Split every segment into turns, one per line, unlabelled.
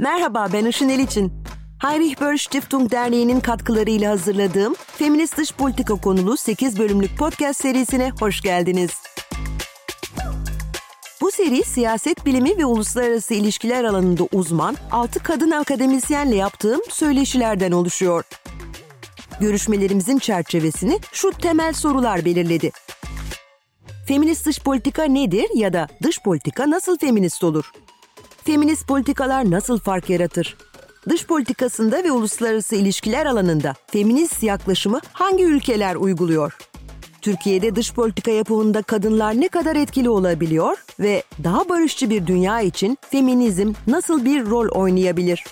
Merhaba ben Işın Eliçin. Heinrich Böll Stiftung Derneği'nin katkılarıyla hazırladığım Feminist Dış Politika konulu 8 bölümlük podcast serisine hoş geldiniz. Bu seri siyaset bilimi ve uluslararası ilişkiler alanında uzman 6 kadın akademisyenle yaptığım söyleşilerden oluşuyor. Görüşmelerimizin çerçevesini şu temel sorular belirledi. Feminist dış politika nedir ya da dış politika nasıl feminist olur? Feminist politikalar nasıl fark yaratır? Dış politikasında ve uluslararası ilişkiler alanında feminist yaklaşımı hangi ülkeler uyguluyor? Türkiye'de dış politika yapımında kadınlar ne kadar etkili olabiliyor ve daha barışçı bir dünya için feminizm nasıl bir rol oynayabilir?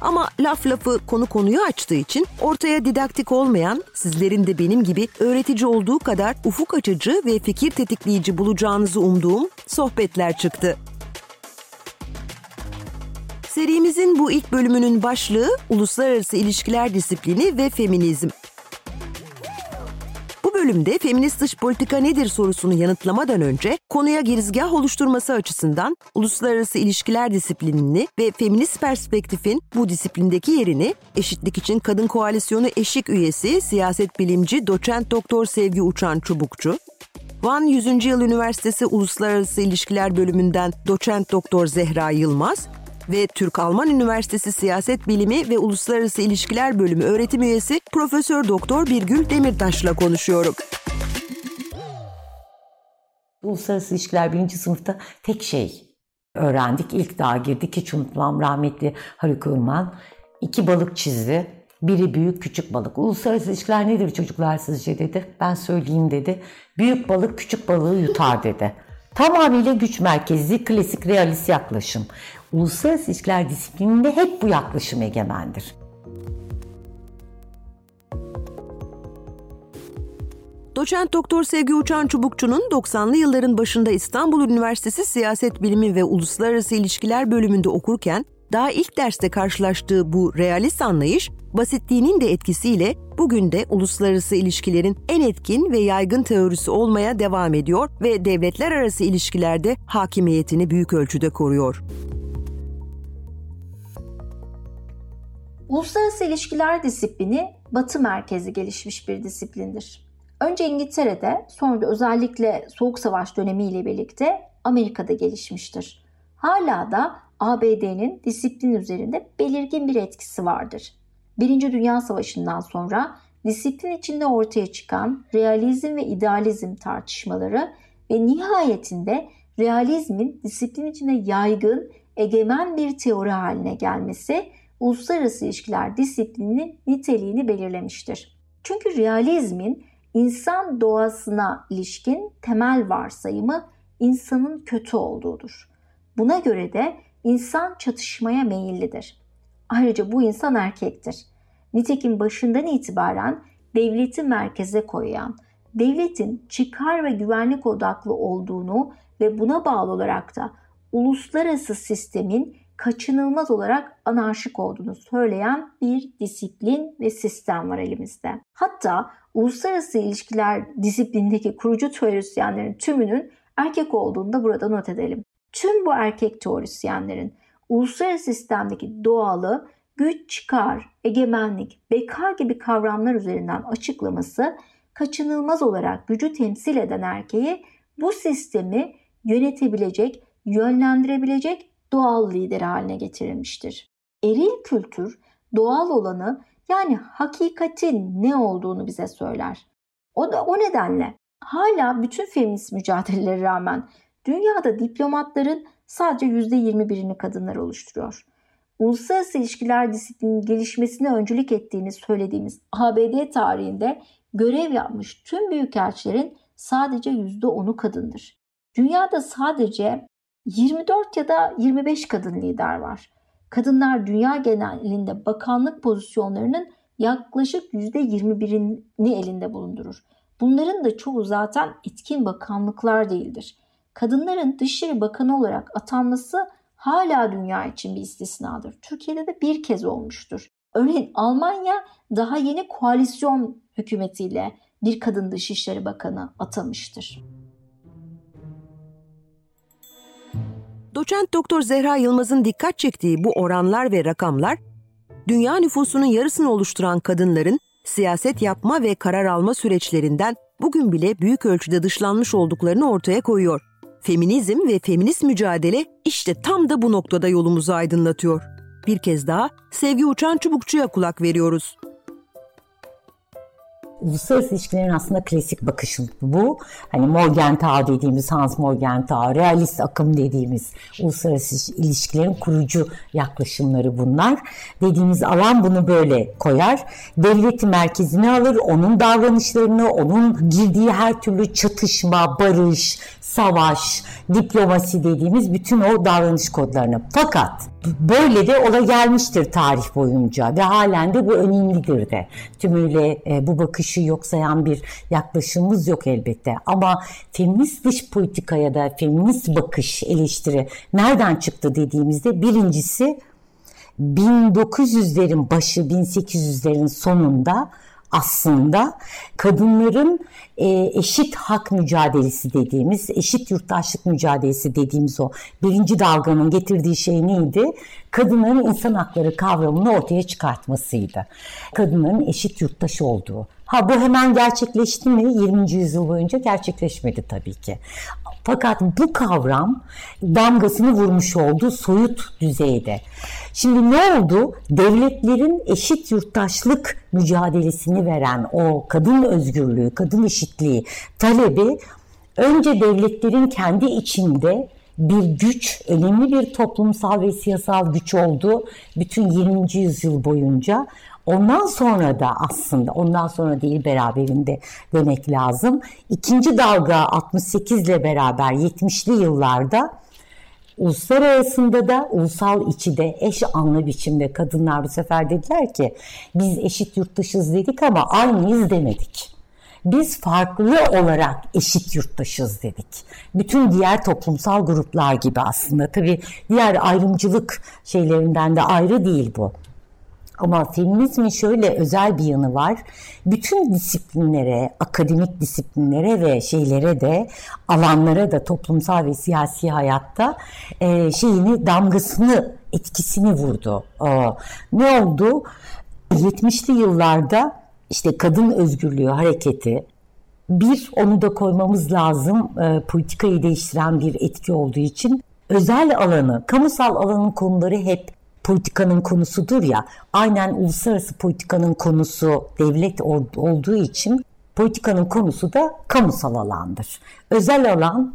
Ama laf lafı konu konuyu açtığı için ortaya didaktik olmayan, sizlerin de benim gibi öğretici olduğu kadar ufuk açıcı ve fikir tetikleyici bulacağınızı umduğum sohbetler çıktı. Serimizin bu ilk bölümünün başlığı Uluslararası İlişkiler Disiplini ve Feminizm bölümde feminist dış politika nedir sorusunu yanıtlamadan önce konuya girizgah oluşturması açısından uluslararası ilişkiler disiplinini ve feminist perspektifin bu disiplindeki yerini Eşitlik için Kadın Koalisyonu eşik üyesi siyaset bilimci doçent doktor Sevgi Uçan Çubukçu, Van 100. Yıl Üniversitesi Uluslararası İlişkiler Bölümünden doçent doktor Zehra Yılmaz ve Türk-Alman Üniversitesi Siyaset Bilimi ve Uluslararası İlişkiler Bölümü öğretim üyesi Profesör Doktor Birgül Demirtaş'la konuşuyorum.
Uluslararası ilişkiler birinci sınıfta tek şey öğrendik. İlk daha girdik hiç unutmam rahmetli Haluk Urman. iki balık çizdi. Biri büyük küçük balık. Uluslararası ilişkiler nedir çocuklar sizce dedi. Ben söyleyeyim dedi. Büyük balık küçük balığı yutar dedi. Tamamıyla güç merkezli klasik realist yaklaşım. Uluslararası ilişkiler disiplininde hep bu yaklaşım egemendir.
Doçent Doktor Sevgi Uçan Çubukçu'nun 90'lı yılların başında İstanbul Üniversitesi Siyaset Bilimi ve Uluslararası İlişkiler bölümünde okurken daha ilk derste karşılaştığı bu realist anlayış, basitliğinin de etkisiyle bugün de uluslararası ilişkilerin en etkin ve yaygın teorisi olmaya devam ediyor ve devletler arası ilişkilerde hakimiyetini büyük ölçüde koruyor.
Uluslararası ilişkiler disiplini Batı merkezi gelişmiş bir disiplindir. Önce İngiltere'de, sonra özellikle Soğuk Savaş dönemiyle birlikte Amerika'da gelişmiştir. Hala da ABD'nin disiplin üzerinde belirgin bir etkisi vardır. Birinci Dünya Savaşı'ndan sonra disiplin içinde ortaya çıkan realizm ve idealizm tartışmaları ve nihayetinde realizmin disiplin içinde yaygın, egemen bir teori haline gelmesi uluslararası ilişkiler disiplininin niteliğini belirlemiştir. Çünkü realizmin insan doğasına ilişkin temel varsayımı insanın kötü olduğudur. Buna göre de insan çatışmaya meyillidir. Ayrıca bu insan erkektir. Nitekim başından itibaren devleti merkeze koyan, devletin çıkar ve güvenlik odaklı olduğunu ve buna bağlı olarak da uluslararası sistemin kaçınılmaz olarak anarşik olduğunu söyleyen bir disiplin ve sistem var elimizde. Hatta uluslararası ilişkiler disiplindeki kurucu teorisyenlerin tümünün erkek olduğunu da burada not edelim. Tüm bu erkek teorisyenlerin uluslararası sistemdeki doğalı, güç çıkar, egemenlik, beka gibi kavramlar üzerinden açıklaması kaçınılmaz olarak gücü temsil eden erkeği bu sistemi yönetebilecek, yönlendirebilecek doğal lider haline getirilmiştir. Eril kültür doğal olanı yani hakikatin ne olduğunu bize söyler. O da o nedenle hala bütün feminist mücadeleleri rağmen dünyada diplomatların sadece %21'ini kadınlar oluşturuyor. Uluslararası ilişkiler disiplinin gelişmesine öncülük ettiğini söylediğimiz ABD tarihinde görev yapmış tüm büyükelçilerin sadece %10'u kadındır. Dünyada sadece 24 ya da 25 kadın lider var. Kadınlar dünya genelinde bakanlık pozisyonlarının yaklaşık %21'ini elinde bulundurur. Bunların da çoğu zaten etkin bakanlıklar değildir. Kadınların Dışişleri Bakanı olarak atanması hala dünya için bir istisnadır. Türkiye'de de bir kez olmuştur. Örneğin Almanya daha yeni koalisyon hükümetiyle bir kadın Dışişleri Bakanı atamıştır.
Doçent Doktor Zehra Yılmaz'ın dikkat çektiği bu oranlar ve rakamlar, dünya nüfusunun yarısını oluşturan kadınların siyaset yapma ve karar alma süreçlerinden bugün bile büyük ölçüde dışlanmış olduklarını ortaya koyuyor. Feminizm ve feminist mücadele işte tam da bu noktada yolumuzu aydınlatıyor. Bir kez daha Sevgi Uçan Çubukçu'ya kulak veriyoruz
uluslararası ilişkilerin aslında klasik bakışı bu. Hani Morgenthau dediğimiz Hans Morgenthau, realist akım dediğimiz uluslararası ilişkilerin kurucu yaklaşımları bunlar. Dediğimiz alan bunu böyle koyar. Devleti merkezine alır, onun davranışlarını, onun girdiği her türlü çatışma, barış, savaş, diplomasi dediğimiz bütün o davranış kodlarını. Fakat böyle de ola gelmiştir tarih boyunca ve halen de bu önemlidir de. Tümüyle e, bu bakışı yok sayan bir yaklaşımımız yok elbette. Ama feminist dış politikaya da feminist bakış eleştiri nereden çıktı dediğimizde birincisi 1900'lerin başı 1800'lerin sonunda aslında kadınların e, eşit hak mücadelesi dediğimiz, eşit yurttaşlık mücadelesi dediğimiz o birinci dalganın getirdiği şey neydi? Kadınların insan hakları kavramını ortaya çıkartmasıydı. Kadınların eşit yurttaş olduğu. Ha bu hemen gerçekleşti mi? 20. yüzyıl boyunca gerçekleşmedi tabii ki. Fakat bu kavram damgasını vurmuş oldu soyut düzeyde. Şimdi ne oldu? Devletlerin eşit yurttaşlık mücadelesini veren o kadın özgürlüğü, kadın eşitliği talebi önce devletlerin kendi içinde bir güç, önemli bir toplumsal ve siyasal güç oldu bütün 20. yüzyıl boyunca. Ondan sonra da aslında ondan sonra değil beraberinde demek lazım. İkinci dalga 68 ile beraber 70'li yıllarda uluslararasında da ulusal içi de eş anlı biçimde kadınlar bu sefer dediler ki biz eşit yurttaşız dedik ama aynıyız demedik. Biz farklı olarak eşit yurttaşız dedik. Bütün diğer toplumsal gruplar gibi aslında. Tabii diğer ayrımcılık şeylerinden de ayrı değil bu. Ama feminizmin şöyle özel bir yanı var. Bütün disiplinlere, akademik disiplinlere ve şeylere de, alanlara da toplumsal ve siyasi hayatta e, şeyini, damgasını, etkisini vurdu. E, ne oldu? 70'li yıllarda işte kadın özgürlüğü hareketi, bir onu da koymamız lazım e, politikayı değiştiren bir etki olduğu için özel alanı, kamusal alanın konuları hep politikanın konusudur ya. Aynen uluslararası politikanın konusu devlet olduğu için politikanın konusu da kamusal alandır. Özel alan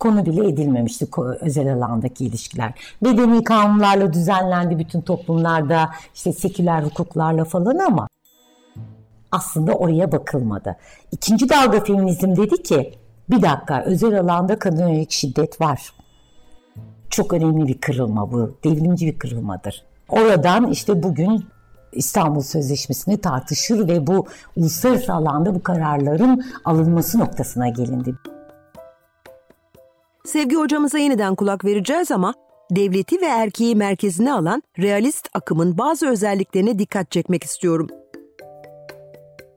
konu bile edilmemişti özel alandaki ilişkiler. Bedeni kanunlarla düzenlendi bütün toplumlarda işte seküler hukuklarla falan ama aslında oraya bakılmadı. İkinci dalga feminizm dedi ki bir dakika özel alanda kadın yönelik şiddet var çok önemli bir kırılma bu. Devrimci bir kırılmadır. Oradan işte bugün İstanbul Sözleşmesi'ni tartışır ve bu uluslararası alanda bu kararların alınması noktasına gelindi.
Sevgi hocamıza yeniden kulak vereceğiz ama devleti ve erkeği merkezine alan realist akımın bazı özelliklerine dikkat çekmek istiyorum.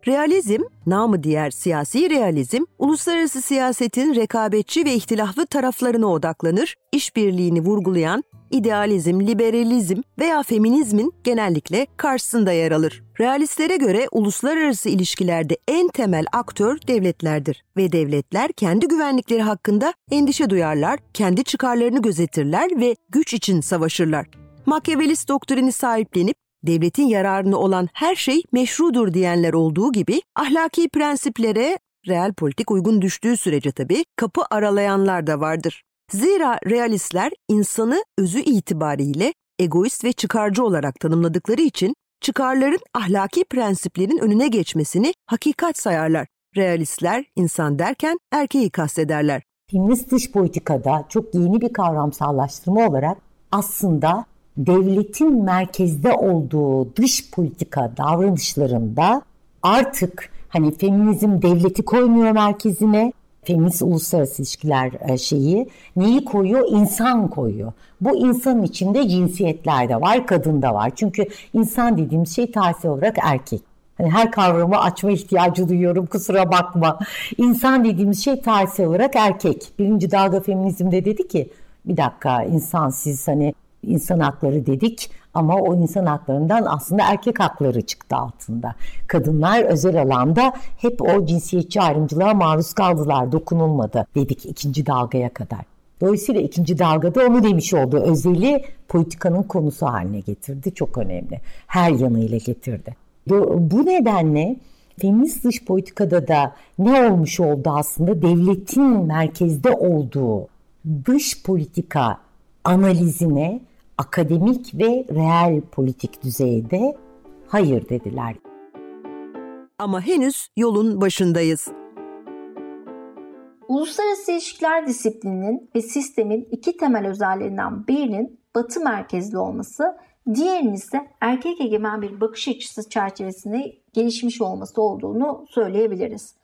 Realizm, namı diğer siyasi realizm, uluslararası siyasetin rekabetçi ve ihtilaflı taraflarına odaklanır, işbirliğini vurgulayan idealizm, liberalizm veya feminizmin genellikle karşısında yer alır. Realistlere göre uluslararası ilişkilerde en temel aktör devletlerdir ve devletler kendi güvenlikleri hakkında endişe duyarlar, kendi çıkarlarını gözetirler ve güç için savaşırlar. Machiavellist doktrini sahiplenip devletin yararını olan her şey meşrudur diyenler olduğu gibi ahlaki prensiplere real politik uygun düştüğü sürece tabii kapı aralayanlar da vardır. Zira realistler insanı özü itibariyle egoist ve çıkarcı olarak tanımladıkları için çıkarların ahlaki prensiplerin önüne geçmesini hakikat sayarlar. Realistler insan derken erkeği kastederler.
Feminist dış politikada çok yeni bir kavramsallaştırma olarak aslında devletin merkezde olduğu dış politika davranışlarında artık hani feminizm devleti koymuyor merkezine, feminist uluslararası ilişkiler e, şeyi neyi koyuyor? İnsan koyuyor. Bu insanın içinde cinsiyetler de var, kadın da var. Çünkü insan dediğimiz şey tarihsel olarak erkek. Hani her kavramı açma ihtiyacı duyuyorum kusura bakma. İnsan dediğimiz şey tarihsel olarak erkek. Birinci dalga feminizmde dedi ki Bir dakika insan siz hani insan hakları dedik ama o insan haklarından aslında erkek hakları çıktı altında. Kadınlar özel alanda hep o cinsiyetçi ayrımcılığa maruz kaldılar, dokunulmadı dedik ikinci dalgaya kadar. Dolayısıyla ikinci dalgada onu demiş oldu. Özeli politikanın konusu haline getirdi. Çok önemli. Her yanıyla getirdi. Bu nedenle feminist dış politikada da ne olmuş oldu aslında? Devletin merkezde olduğu dış politika analizine akademik ve reel politik düzeyde hayır dediler.
Ama henüz yolun başındayız.
Uluslararası ilişkiler disiplininin ve sistemin iki temel özelliğinden birinin batı merkezli olması, diğerinin ise erkek egemen bir bakış açısı çerçevesinde gelişmiş olması olduğunu söyleyebiliriz.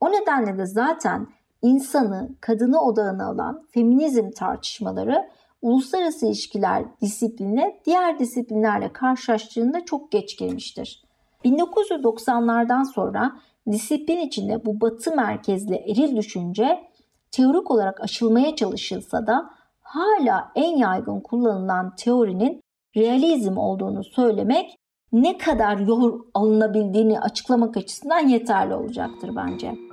O nedenle de zaten insanı, kadını odağına alan feminizm tartışmaları uluslararası ilişkiler disipline diğer disiplinlerle karşılaştığında çok geç girmiştir. 1990'lardan sonra disiplin içinde bu batı merkezli eril düşünce teorik olarak aşılmaya çalışılsa da hala en yaygın kullanılan teorinin realizm olduğunu söylemek ne kadar yol alınabildiğini açıklamak açısından yeterli olacaktır bence.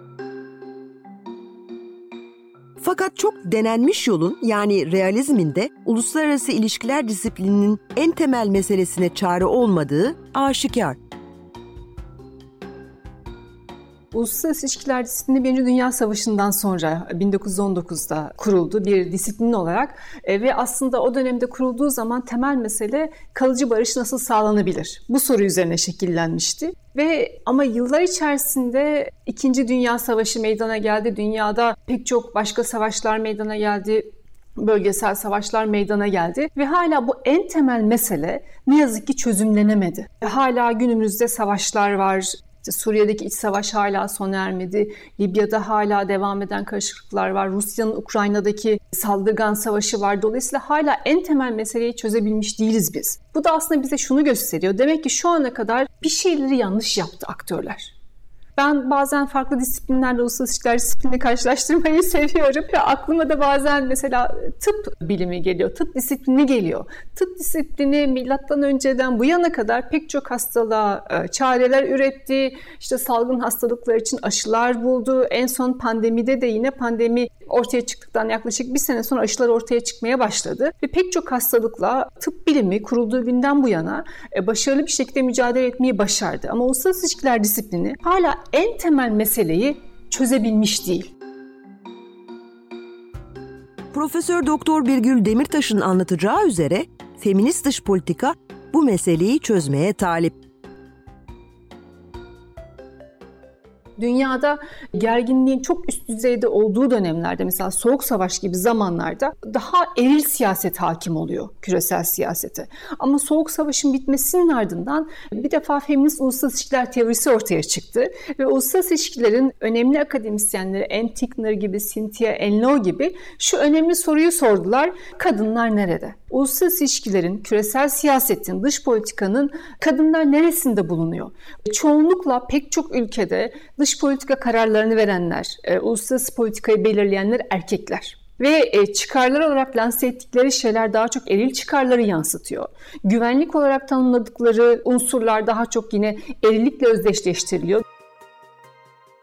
Fakat çok denenmiş yolun yani realizmin de uluslararası ilişkiler disiplininin en temel meselesine çare olmadığı aşikar.
Uluslararası İlişkiler Disiplini Birinci Dünya Savaşı'ndan sonra 1919'da kuruldu bir disiplin olarak e, ve aslında o dönemde kurulduğu zaman temel mesele kalıcı barış nasıl sağlanabilir? Bu soru üzerine şekillenmişti. Ve ama yıllar içerisinde İkinci Dünya Savaşı meydana geldi. Dünyada pek çok başka savaşlar meydana geldi bölgesel savaşlar meydana geldi ve hala bu en temel mesele ne yazık ki çözümlenemedi. Hala günümüzde savaşlar var, işte Suriye'deki iç savaş hala sona ermedi. Libya'da hala devam eden karışıklıklar var. Rusya'nın Ukrayna'daki saldırgan savaşı var. Dolayısıyla hala en temel meseleyi çözebilmiş değiliz biz. Bu da aslında bize şunu gösteriyor. Demek ki şu ana kadar bir şeyleri yanlış yaptı aktörler. Ben bazen farklı disiplinlerle uluslararası ilişkiler disiplinini karşılaştırmayı seviyorum. Ve aklıma da bazen mesela tıp bilimi geliyor, tıp disiplini geliyor. Tıp disiplini milattan önceden bu yana kadar pek çok hastalığa e, çareler üretti. İşte salgın hastalıklar için aşılar buldu. En son pandemide de yine pandemi ortaya çıktıktan yaklaşık bir sene sonra aşılar ortaya çıkmaya başladı. Ve pek çok hastalıkla tıp bilimi kurulduğu günden bu yana e, başarılı bir şekilde mücadele etmeyi başardı. Ama uluslararası ilişkiler disiplini hala en temel meseleyi çözebilmiş değil.
Profesör Doktor Birgül Demirtaş'ın anlatacağı üzere feminist dış politika bu meseleyi çözmeye talip.
Dünyada gerginliğin çok üst düzeyde olduğu dönemlerde mesela Soğuk Savaş gibi zamanlarda daha eril siyaset hakim oluyor küresel siyasete. Ama Soğuk Savaş'ın bitmesinin ardından bir defa feminist uluslararası ilişkiler teorisi ortaya çıktı ve uluslararası ilişkilerin önemli akademisyenleri Ann Tickner gibi, Cynthia Enlow gibi şu önemli soruyu sordular. Kadınlar nerede? Uluslararası ilişkilerin, küresel siyasetin, dış politikanın kadınlar neresinde bulunuyor? Çoğunlukla pek çok ülkede dış politika kararlarını verenler, e, uluslararası politikayı belirleyenler erkekler. Ve e, çıkarlar olarak lanse ettikleri şeyler daha çok eril çıkarları yansıtıyor. Güvenlik olarak tanımladıkları unsurlar daha çok yine erillikle özdeşleştiriliyor.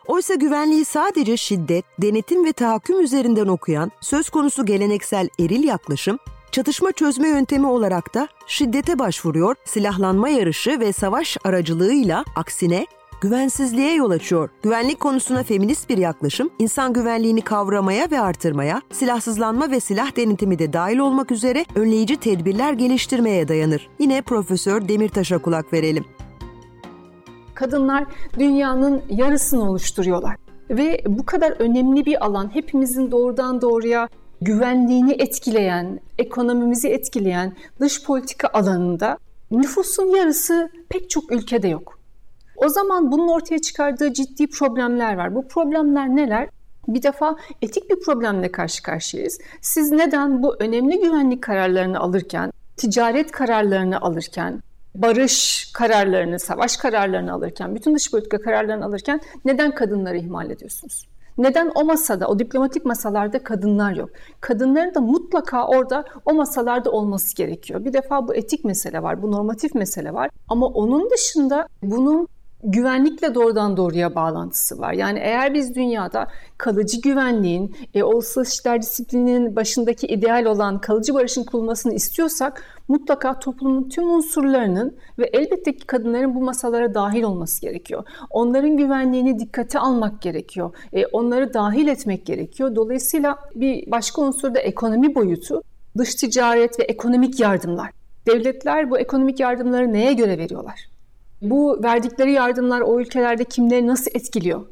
Oysa güvenliği sadece şiddet, denetim ve tahakküm üzerinden okuyan söz konusu geleneksel eril yaklaşım, çatışma çözme yöntemi olarak da şiddete başvuruyor, silahlanma yarışı ve savaş aracılığıyla aksine güvensizliğe yol açıyor. Güvenlik konusuna feminist bir yaklaşım, insan güvenliğini kavramaya ve artırmaya, silahsızlanma ve silah denetimi de dahil olmak üzere önleyici tedbirler geliştirmeye dayanır. Yine Profesör Demirtaş'a kulak verelim.
Kadınlar dünyanın yarısını oluşturuyorlar ve bu kadar önemli bir alan hepimizin doğrudan doğruya güvenliğini etkileyen, ekonomimizi etkileyen dış politika alanında nüfusun yarısı pek çok ülkede yok. O zaman bunun ortaya çıkardığı ciddi problemler var. Bu problemler neler? Bir defa etik bir problemle karşı karşıyayız. Siz neden bu önemli güvenlik kararlarını alırken, ticaret kararlarını alırken, barış kararlarını, savaş kararlarını alırken, bütün dış politika kararlarını alırken neden kadınları ihmal ediyorsunuz? Neden o masada, o diplomatik masalarda kadınlar yok? Kadınların da mutlaka orada o masalarda olması gerekiyor. Bir defa bu etik mesele var, bu normatif mesele var. Ama onun dışında bunun güvenlikle doğrudan doğruya bağlantısı var. Yani eğer biz dünyada kalıcı güvenliğin, e, uluslararası işler disiplininin başındaki ideal olan kalıcı barışın kurulmasını istiyorsak mutlaka toplumun tüm unsurlarının ve elbette ki kadınların bu masalara dahil olması gerekiyor. Onların güvenliğini dikkate almak gerekiyor. E, onları dahil etmek gerekiyor. Dolayısıyla bir başka unsur da ekonomi boyutu, dış ticaret ve ekonomik yardımlar. Devletler bu ekonomik yardımları neye göre veriyorlar? Bu verdikleri yardımlar o ülkelerde kimleri nasıl etkiliyor?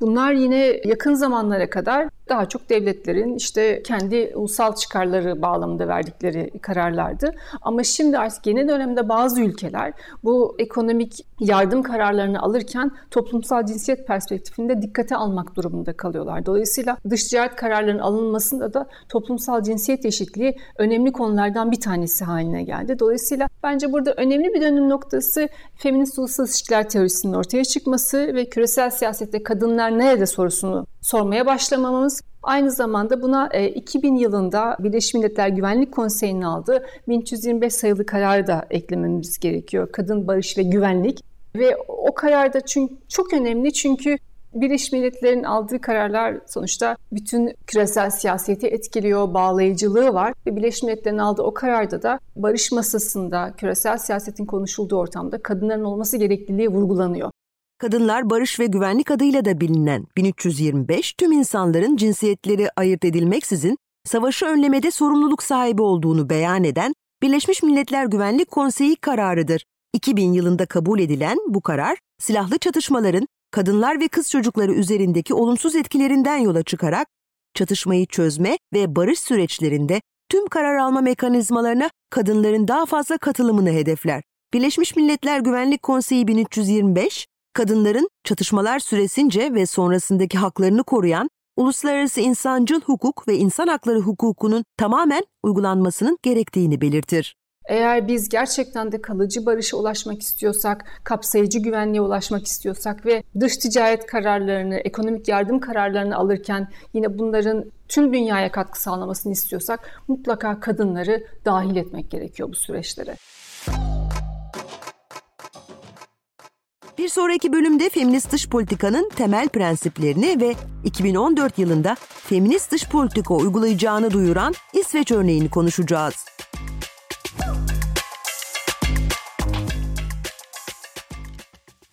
Bunlar yine yakın zamanlara kadar daha çok devletlerin işte kendi ulusal çıkarları bağlamında verdikleri kararlardı. Ama şimdi artık yeni dönemde bazı ülkeler bu ekonomik yardım kararlarını alırken toplumsal cinsiyet perspektifinde dikkate almak durumunda kalıyorlar. Dolayısıyla dış ticaret kararlarının alınmasında da toplumsal cinsiyet eşitliği önemli konulardan bir tanesi haline geldi. Dolayısıyla bence burada önemli bir dönüm noktası feminist uluslararası ilişkiler teorisinin ortaya çıkması ve küresel siyasette kadınlar nerede sorusunu sormaya başlamamız. Aynı zamanda buna 2000 e, yılında Birleşmiş Milletler Güvenlik Konseyi'nin aldığı 1325 sayılı kararı da eklememiz gerekiyor. Kadın, barış ve güvenlik. Ve o kararda çünkü çok önemli çünkü Birleşmiş Milletler'in aldığı kararlar sonuçta bütün küresel siyaseti etkiliyor, bağlayıcılığı var. Ve Birleşmiş Milletler'in aldığı o kararda da barış masasında, küresel siyasetin konuşulduğu ortamda kadınların olması gerekliliği vurgulanıyor.
Kadınlar Barış ve Güvenlik adıyla da bilinen 1325 tüm insanların cinsiyetleri ayırt edilmeksizin savaşı önlemede sorumluluk sahibi olduğunu beyan eden Birleşmiş Milletler Güvenlik Konseyi kararıdır. 2000 yılında kabul edilen bu karar, silahlı çatışmaların kadınlar ve kız çocukları üzerindeki olumsuz etkilerinden yola çıkarak çatışmayı çözme ve barış süreçlerinde tüm karar alma mekanizmalarına kadınların daha fazla katılımını hedefler. Birleşmiş Milletler Güvenlik Konseyi 1325, kadınların çatışmalar süresince ve sonrasındaki haklarını koruyan uluslararası insancıl hukuk ve insan hakları hukukunun tamamen uygulanmasının gerektiğini belirtir.
Eğer biz gerçekten de kalıcı barışa ulaşmak istiyorsak, kapsayıcı güvenliğe ulaşmak istiyorsak ve dış ticaret kararlarını, ekonomik yardım kararlarını alırken yine bunların tüm dünyaya katkı sağlamasını istiyorsak mutlaka kadınları dahil etmek gerekiyor bu süreçlere.
Bir sonraki bölümde feminist dış politikanın temel prensiplerini ve 2014 yılında feminist dış politika uygulayacağını duyuran İsveç örneğini konuşacağız.